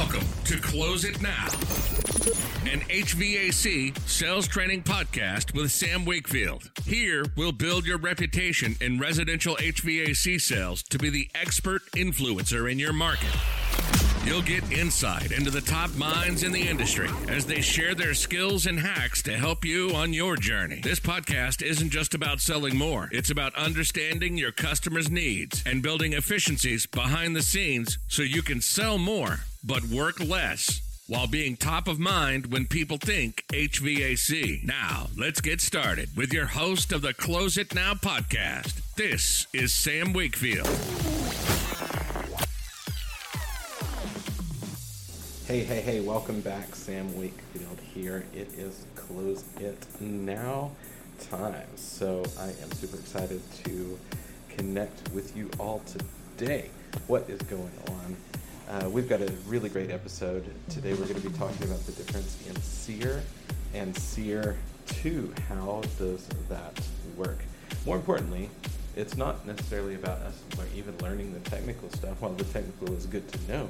Welcome to Close It Now, an HVAC sales training podcast with Sam Wakefield. Here, we'll build your reputation in residential HVAC sales to be the expert influencer in your market. You'll get insight into the top minds in the industry as they share their skills and hacks to help you on your journey. This podcast isn't just about selling more, it's about understanding your customers' needs and building efficiencies behind the scenes so you can sell more but work less while being top of mind when people think HVAC. Now, let's get started with your host of the Close It Now podcast. This is Sam Wakefield. Hey, hey, hey, welcome back. Sam Wakefield here. It is Close It Now time. So I am super excited to connect with you all today. What is going on? Uh, we've got a really great episode. Today we're going to be talking about the difference in SEER and SEER 2. How does that work? More importantly, it's not necessarily about us even learning the technical stuff. While the technical is good to know,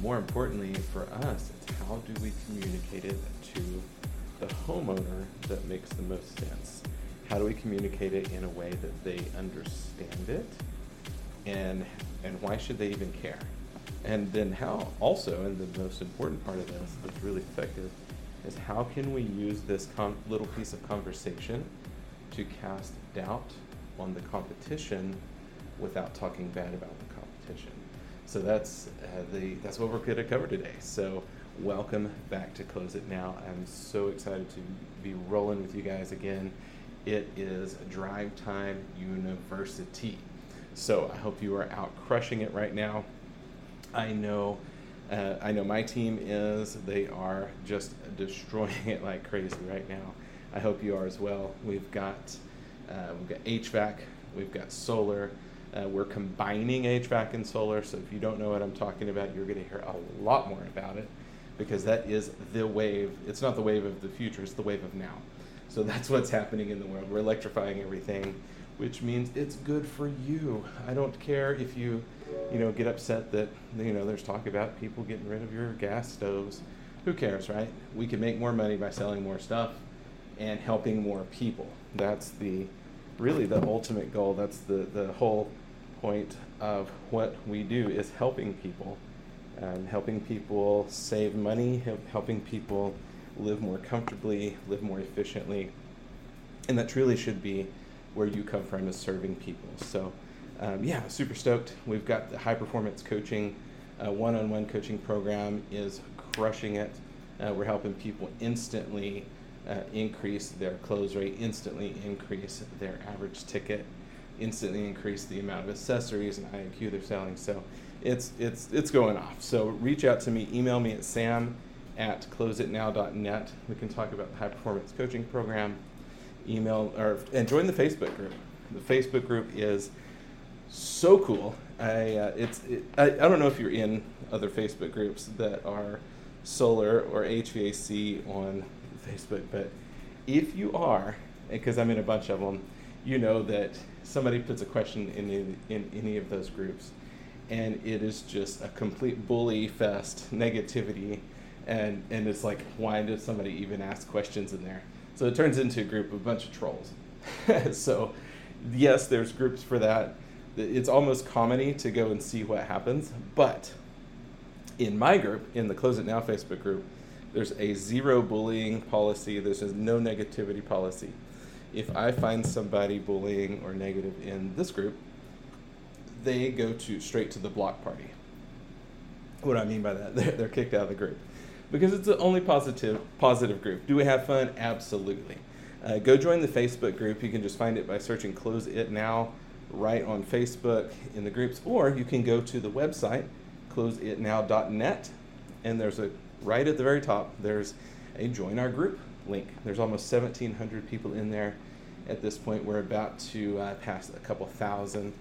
more importantly for us, it's how do we communicate it to the homeowner that makes the most sense? How do we communicate it in a way that they understand it? And and why should they even care? And then how also, and the most important part of this that's really effective, is how can we use this little piece of conversation to cast doubt on the competition without talking bad about the competition. So that's uh, the that's what we're going to cover today. So welcome back to Close It Now. I'm so excited to be rolling with you guys again. It is Drive Time University. So I hope you are out crushing it right now. I know. Uh, I know my team is. They are just destroying it like crazy right now. I hope you are as well. We've got uh, we've got HVAC, we've got solar, uh, we're combining HVAC and solar, so if you don't know what I'm talking about, you're going to hear a lot more about it because that is the wave. It's not the wave of the future, it's the wave of now. So that's what's happening in the world. We're electrifying everything, which means it's good for you. I don't care if you, you know, get upset that you know there's talk about people getting rid of your gas stoves. Who cares, right? We can make more money by selling more stuff and helping more people. That's the really the ultimate goal. That's the the whole point of what we do is helping people, um, helping people save money, helping people live more comfortably, live more efficiently, and that truly should be where you come from is serving people. So, um, yeah, super stoked. We've got the high performance coaching, uh, one-on-one coaching program is crushing it. Uh, we're helping people instantly uh, increase their close rate, instantly increase their average ticket instantly increase the amount of accessories and IAQ they're selling. So it's it's it's going off. So reach out to me, email me at sam at closeitnow.net. We can talk about the high performance coaching program. Email or and join the Facebook group. The Facebook group is so cool. I uh, it's it, I, I don't know if you're in other Facebook groups that are solar or HVAC on Facebook, but if you are, because I'm in a bunch of them, you know that somebody puts a question in, in, in any of those groups, and it is just a complete bully fest, negativity, and, and it's like, why did somebody even ask questions in there? So it turns into a group of a bunch of trolls. so, yes, there's groups for that. It's almost comedy to go and see what happens, but in my group, in the Close It Now Facebook group, there's a zero bullying policy, there's a no negativity policy if I find somebody bullying or negative in this group, they go to straight to the block party. What do I mean by that? They're, they're kicked out of the group because it's the only positive positive group. Do we have fun? Absolutely. Uh, go join the Facebook group. You can just find it by searching "Close It Now" right on Facebook in the groups, or you can go to the website closeitnow.net, and there's a right at the very top. There's a join our group link. There's almost 1,700 people in there at this point. We're about to uh, pass a couple thousand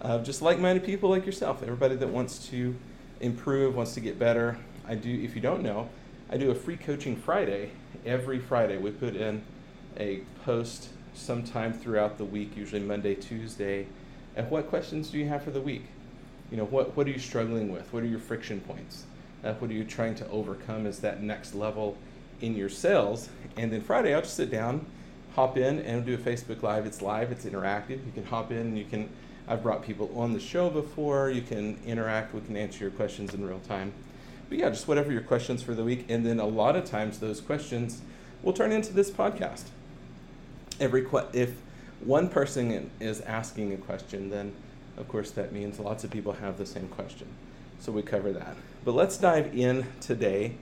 of just like-minded people like yourself. Everybody that wants to improve, wants to get better. I do. If you don't know, I do a free coaching Friday. Every Friday, we put in a post sometime throughout the week, usually Monday, Tuesday. And what questions do you have for the week? You know, what what are you struggling with? What are your friction points? Uh, what are you trying to overcome is that next level in your sales? And then Friday, I'll just sit down, hop in, and do a Facebook Live. It's live, it's interactive. You can hop in, you can. I've brought people on the show before. You can interact. We can answer your questions in real time. But yeah, just whatever your questions for the week. And then a lot of times those questions will turn into this podcast. Every que- if one person is asking a question, then of course that means lots of people have the same question. So we cover that. But let's dive in today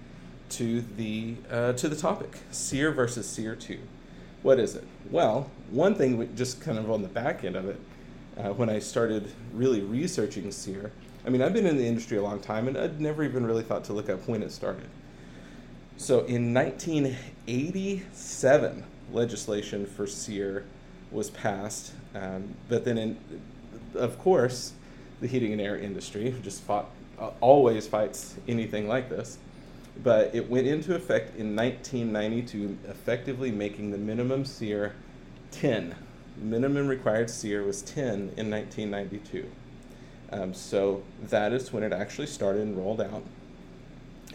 to the uh, to the topic: SEER versus SEER two. What is it? Well, one thing, just kind of on the back end of it, uh, when I started really researching SEER, I mean, I've been in the industry a long time, and I'd never even really thought to look up when it started. So in 1987, legislation for SEER was passed, um, but then, in, of course, the heating and air industry just fought, uh, always fights anything like this. But it went into effect in 1992, effectively making the minimum SEER 10. Minimum required SEER was 10 in 1992. Um, so that is when it actually started and rolled out.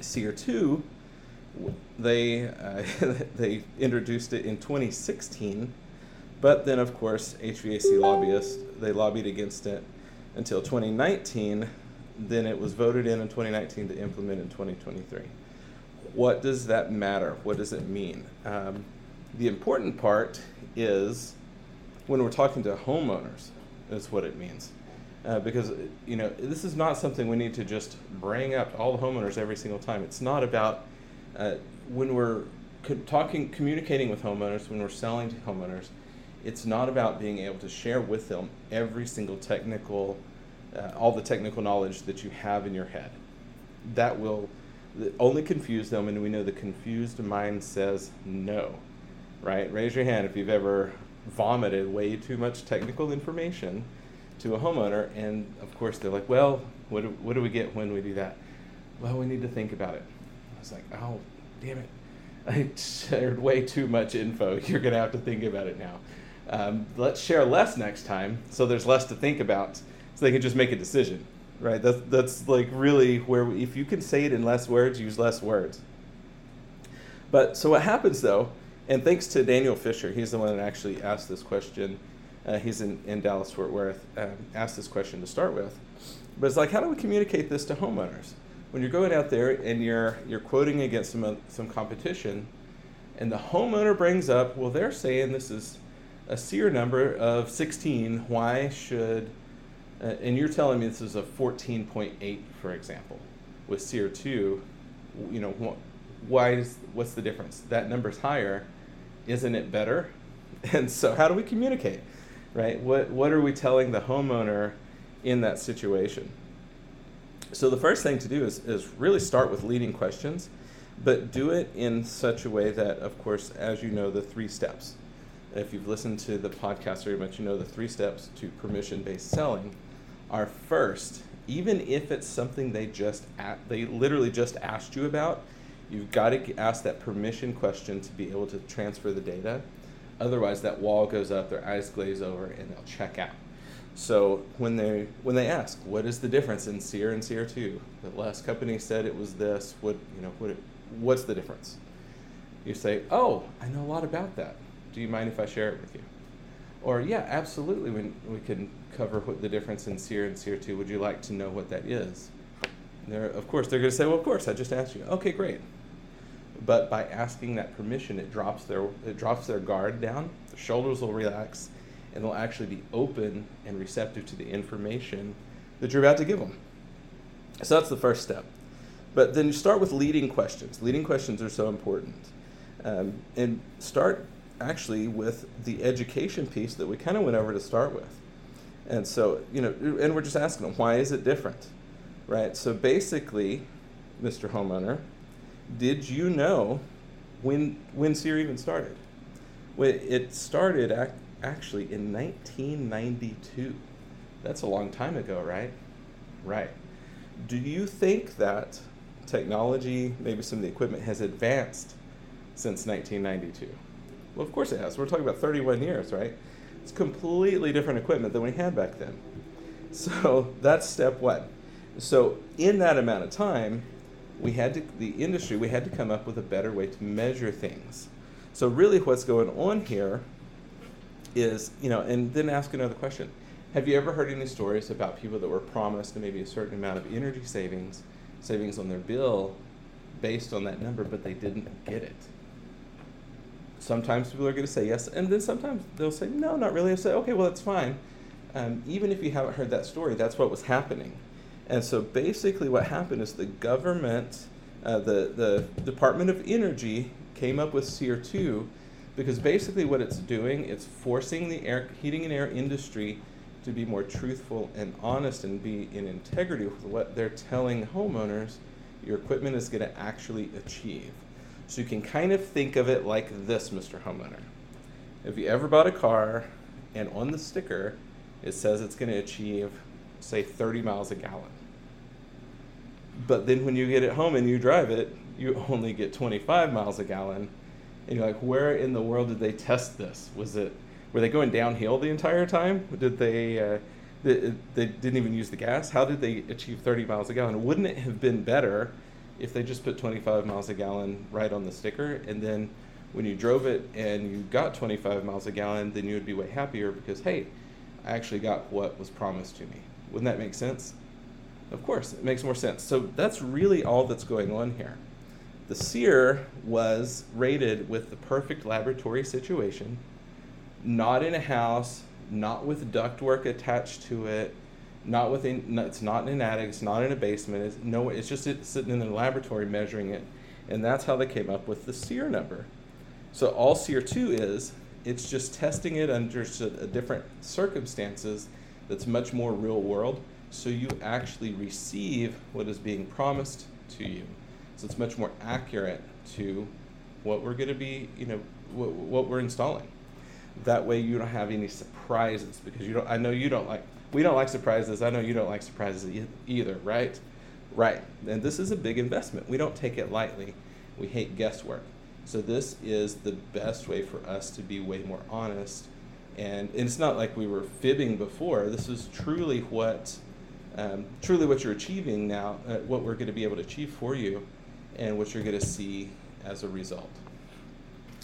SEER 2 they uh, they introduced it in 2016, but then of course HVAC lobbyists they lobbied against it until 2019. Then it was voted in in 2019 to implement in 2023. What does that matter? What does it mean? Um, the important part is when we're talking to homeowners, is what it means. Uh, because you know this is not something we need to just bring up to all the homeowners every single time. It's not about uh, when we're co- talking, communicating with homeowners, when we're selling to homeowners, it's not about being able to share with them every single technical, uh, all the technical knowledge that you have in your head. That will only confuse them, and we know the confused mind says no, right? Raise your hand if you've ever vomited way too much technical information to a homeowner, and of course they're like, well, what do, what do we get when we do that? Well, we need to think about it I was like, oh, damn it. I shared way too much info. You're going to have to think about it now. Um, let's share less next time so there's less to think about so they can just make a decision, right? That's, that's like really where, we, if you can say it in less words, use less words. But so what happens though, and thanks to Daniel Fisher, he's the one that actually asked this question. Uh, he's in, in Dallas Fort Worth, um, asked this question to start with. But it's like, how do we communicate this to homeowners? when you're going out there and you're you're quoting against some some competition, and the homeowner brings up, well, they're saying this is a SEER number of 16. Why should uh, and you're telling me this is a 14.8, for example, with SEER 2. You know, wh- why is what's the difference? That number's higher, isn't it better? And so, how do we communicate, right? What what are we telling the homeowner in that situation? So the first thing to do is, is really start with leading questions, but do it in such a way that, of course, as you know, the three steps. If you've listened to the podcast very much, you know the three steps to permission-based selling are first, even if it's something they just they literally just asked you about, you've got to ask that permission question to be able to transfer the data. Otherwise, that wall goes up, their eyes glaze over, and they'll check out. So when they when they ask what is the difference in SEER and SEER2? the last company said it was this. What you know what what's the difference? You say, oh, I know a lot about that. Do you mind if I share it with you? Or yeah, absolutely. We we can cover what the difference in SEER and SEER two. Would you like to know what that is? They're, of course, they're going to say, well, of course. I just asked you. Okay, great. But by asking that permission, it drops their it drops their guard down. The shoulders will relax and they'll actually be open and receptive to the information that you're about to give them. So that's the first step. But then you start with leading questions. Leading questions are so important. Um, and start actually with the education piece that we kind of went over to start with. And so, you know, and we're just asking them, why is it different? Right? So basically, Mr. Homeowner, did you know when, when SEER even started? It started actually in 1992. That's a long time ago, right? Right. Do you think that technology, maybe some of the equipment, has advanced since 1992? Well, of course it has. We're talking about 31 years, right? It's completely different equipment than we had back then. So that's step one. So, in that amount of time, we had to, the industry, we had to come up with a better way to measure things. So really what's going on here is, you know, and then ask another question. Have you ever heard any stories about people that were promised maybe a certain amount of energy savings, savings on their bill based on that number, but they didn't get it? Sometimes people are going to say yes, and then sometimes they'll say, no, not really. I say, okay, well, that's fine. Um, even if you haven't heard that story, that's what was happening. And so basically, what happened is the government, uh, the, the Department of Energy, came up with SEER 2 because basically what it's doing, it's forcing the air, heating and air industry to be more truthful and honest and be in integrity with what they're telling homeowners your equipment is going to actually achieve. So you can kind of think of it like this, Mr. Homeowner. If you ever bought a car and on the sticker it says it's going to achieve, say, 30 miles a gallon, but then when you get it home and you drive it, you only get 25 miles a gallon. And you're like, where in the world did they test this? Was it were they going downhill the entire time? Did they uh, they, they didn't even use the gas? How did they achieve 30 miles a gallon? Wouldn't it have been better if they just put 25 miles a gallon right on the sticker and then when you drove it and you got 25 miles a gallon, then you would be way happier because hey, I actually got what was promised to me. Wouldn't that make sense? Of course, it makes more sense. So that's really all that's going on here. The SEER was rated with the perfect laboratory situation, not in a house, not with ductwork attached to it, not within. It's not in an attic. It's not in a basement. It's no. It's just sitting in the laboratory measuring it, and that's how they came up with the SEER number. So all SEER two is, it's just testing it under a uh, different circumstances. That's much more real world so you actually receive what is being promised to you. So it's much more accurate to what we're going to be, you know, what, what we're installing. That way you don't have any surprises because you don't. I know you don't like. We don't like surprises. I know you don't like surprises e- either, right? Right. And this is a big investment. We don't take it lightly. We hate guesswork. So this is the best way for us to be way more honest. And, and it's not like we were fibbing before. This is truly what um, truly what you're achieving now, uh, what we're going to be able to achieve for you, and what you're going to see as a result.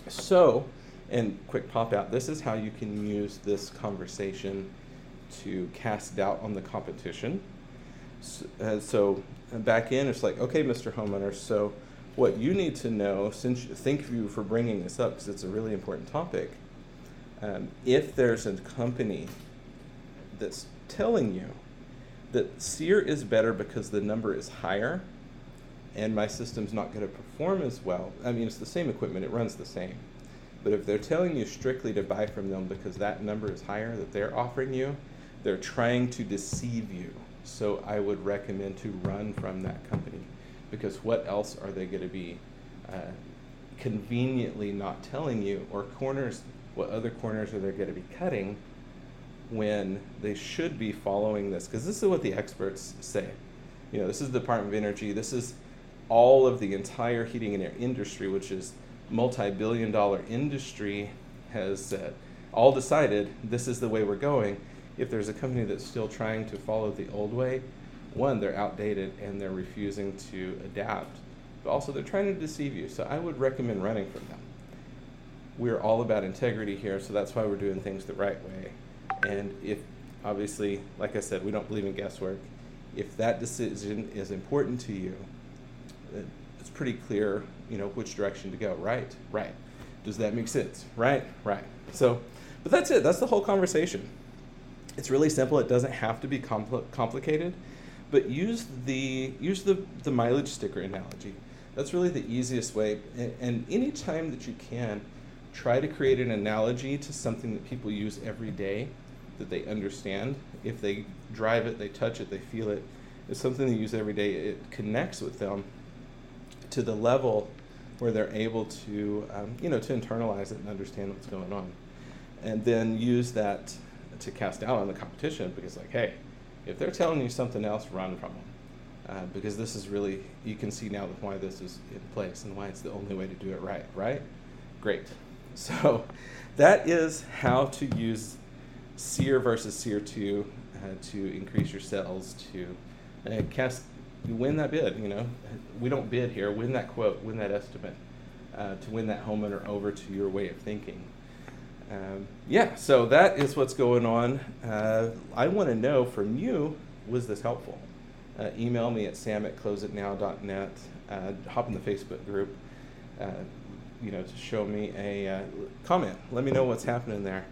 So, and quick pop out this is how you can use this conversation to cast doubt on the competition. So, uh, so back in, it's like, okay, Mr. Homeowner, so what you need to know, since thank you for bringing this up because it's a really important topic. Um, if there's a company that's telling you that SEER is better because the number is higher and my system's not going to perform as well. I mean, it's the same equipment, it runs the same. But if they're telling you strictly to buy from them because that number is higher that they're offering you, they're trying to deceive you. So I would recommend to run from that company because what else are they going to be uh, conveniently not telling you or corners? What other corners are they going to be cutting when they should be following this because this is what the experts say. You know, this is the Department of Energy. This is all of the entire heating and air industry, which is multi-billion dollar industry, has uh, all decided this is the way we're going. If there's a company that's still trying to follow the old way, one, they're outdated and they're refusing to adapt, but also they're trying to deceive you. So I would recommend running from them. We're all about integrity here, so that's why we're doing things the right way. And if, obviously, like I said, we don't believe in guesswork. If that decision is important to you, it's pretty clear, you know, which direction to go. Right, right. Does that make sense? Right, right. So, but that's it. That's the whole conversation. It's really simple. It doesn't have to be compl- complicated, but use the use the the mileage sticker analogy. That's really the easiest way. And, and any time that you can, try to create an analogy to something that people use every day that they understand. If they drive it, they touch it, they feel it. It's something they use every day. It connects with them to the level where they're able to, um, you know, to internalize it and understand what's going on, and then use that to cast doubt on the competition. Because, like, hey, if they're telling you something else, run from them. Uh, because this is really, you can see now why this is in place and why it's the only way to do it right, right? Great. So that is how to use SEER versus SEER 2 uh, to increase your sales, to uh, cast win that bid. You know, we don't bid here. Win that quote. Win that estimate. Uh, to win that homeowner over to your way of thinking. Um, yeah, so that is what's going on. Uh, I want to know from you was this helpful? Uh, email me at sam at closeitnow.net. Uh, hop in the Facebook group, uh, you know, to show me a uh, comment. Let me know what's happening there.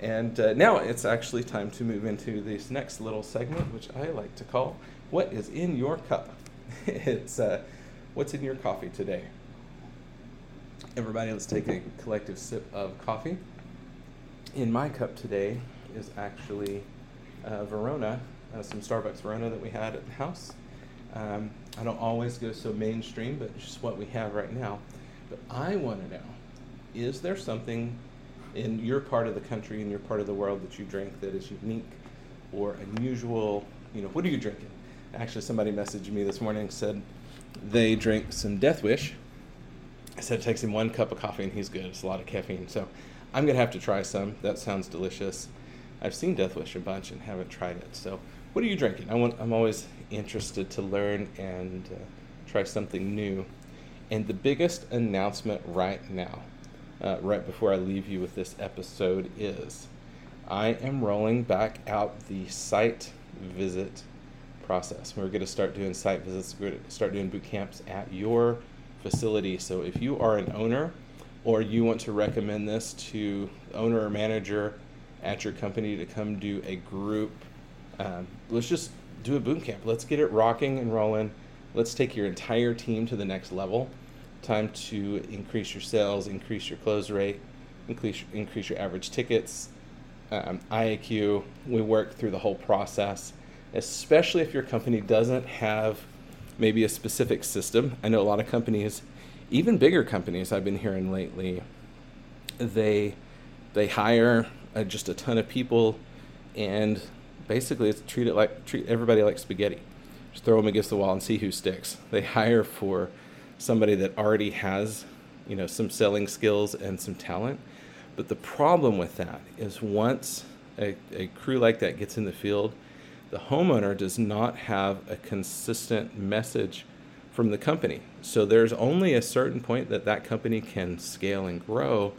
And uh, now it's actually time to move into this next little segment, which I like to call What is in Your Cup? it's What's in Your Coffee Today? Everybody, let's take a collective sip of coffee. In my cup today is actually uh, Verona, uh, some Starbucks Verona that we had at the house. Um, I don't always go so mainstream, but it's just what we have right now. But I want to know is there something in your part of the country, in your part of the world that you drink that is unique or unusual? You know, what are you drinking? Actually, somebody messaged me this morning said they drink some Death Wish I said it takes him one cup of coffee and he's good. It's a lot of caffeine. So I'm going to have to try some. That sounds delicious. I've seen Death Wish a bunch and haven't tried it. So what are you drinking? I want, I'm always interested to learn and uh, try something new. And the biggest announcement right now, uh, right before I leave you with this episode, is I am rolling back out the site visit process. We're going to start doing site visits. We're going to start doing boot camps at your facility. So if you are an owner or you want to recommend this to owner or manager at your company to come do a group, um, let's just do a boot camp. Let's get it rocking and rolling. Let's take your entire team to the next level. Time to increase your sales, increase your close rate, increase increase your average tickets, um, IAQ. We work through the whole process, especially if your company doesn't have maybe a specific system. I know a lot of companies, even bigger companies I've been hearing lately, they they hire uh, just a ton of people and basically it's treat it like treat everybody like spaghetti. Just throw them against the wall and see who sticks. They hire for somebody that already has, you know, some selling skills and some talent. But the problem with that is once a, a crew like that gets in the field, the homeowner does not have a consistent message from the company. So there's only a certain point that that company can scale and grow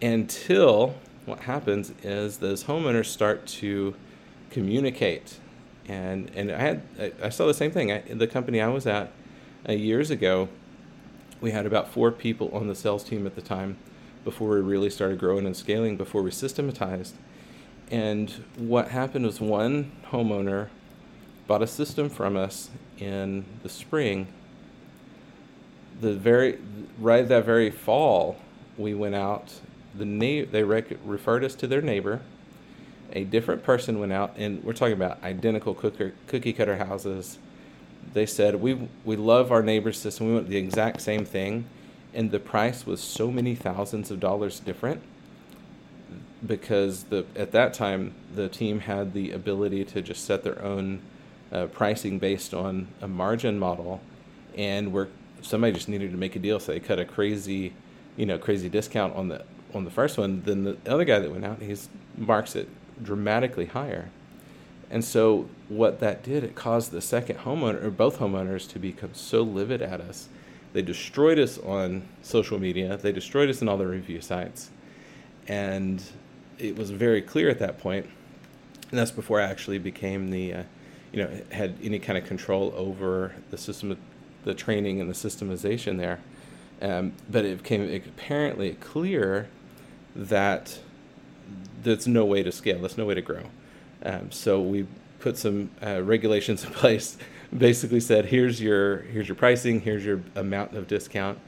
until what happens is those homeowners start to communicate. And and I had I saw the same thing. I, the company I was at uh, years ago, we had about four people on the sales team at the time before we really started growing and scaling. Before we systematized, and what happened was one homeowner bought a system from us in the spring. The very right that very fall, we went out. The na- they rec- referred us to their neighbor. A different person went out, and we're talking about identical cooker, cookie cutter houses. They said we we love our neighbor's system. We want the exact same thing, and the price was so many thousands of dollars different because the at that time the team had the ability to just set their own uh, pricing based on a margin model, and where somebody just needed to make a deal, so they cut a crazy, you know, crazy discount on the on the first one. Then the other guy that went out, he marks it dramatically higher, and so what that did, it caused the second homeowner or both homeowners to become so livid at us. They destroyed us on social media. They destroyed us in all the review sites, and it was very clear at that point, and that's before I actually became the, uh, you know, had any kind of control over the system, the training and the systemization there. Um, but it became apparently clear that there's no way to scale. There's no way to grow. Um, so we put some uh, regulations in place. Basically said, here's your here's your pricing, here's your amount of discount,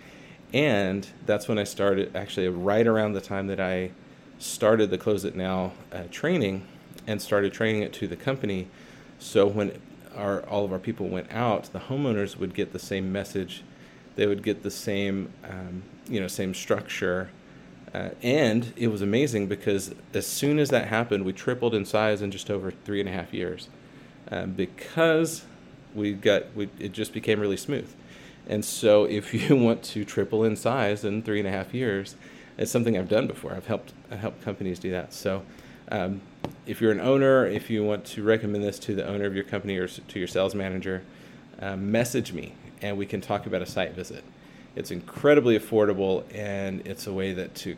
and that's when I started. Actually, right around the time that I started the Close It Now uh, training and started training it to the company. So when our all of our people went out, the homeowners would get the same message. They would get the same, um, you know, same structure. Uh, and it was amazing because as soon as that happened, we tripled in size in just over three and a half years, um, because we got we, it just became really smooth. And so, if you want to triple in size in three and a half years, it's something I've done before. I've helped I helped companies do that. So, um, if you're an owner, if you want to recommend this to the owner of your company or to your sales manager, uh, message me and we can talk about a site visit. It's incredibly affordable and it's a way that to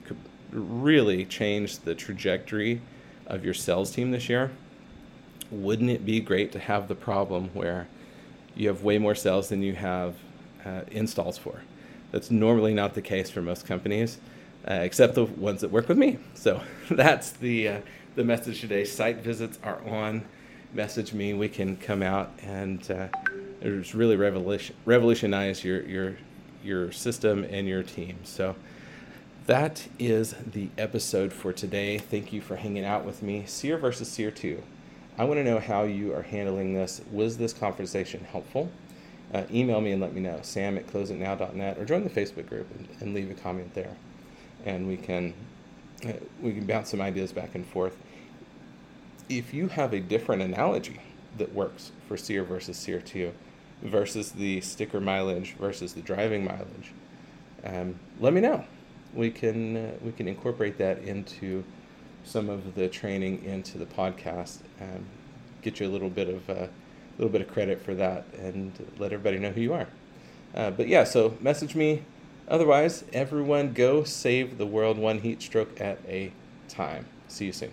really change the trajectory of your sales team this year. Wouldn't it be great to have the problem where you have way more sales than you have uh, installs for? That's normally not the case for most companies, uh, except the ones that work with me. So that's the uh, the message today. Site visits are on. Message me. We can come out and uh, it's really revolution, revolutionize your your your system and your team. So that is the episode for today. Thank you for hanging out with me. SEER versus SEER 2. I want to know how you are handling this. Was this conversation helpful? Uh, email me and let me know. Sam at closeitnow.net or join the Facebook group and, and leave a comment there. And we can we can bounce some ideas back and forth. If you have a different analogy that works for SEER versus SEER 2 versus the sticker mileage versus the driving mileage, um, let me know we can uh, we can incorporate that into some of the training into the podcast. Um, get you a little bit of a uh, little bit of credit for that, and let everybody know who you are. Uh, but yeah, so message me. Otherwise, everyone go save the world one heat stroke at a time. See you soon.